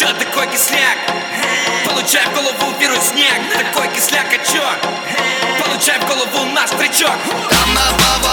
чё такой кисляк? Получай в голову снег. такой кисляк, а чё? Получай в голову наш тречок. Там на баба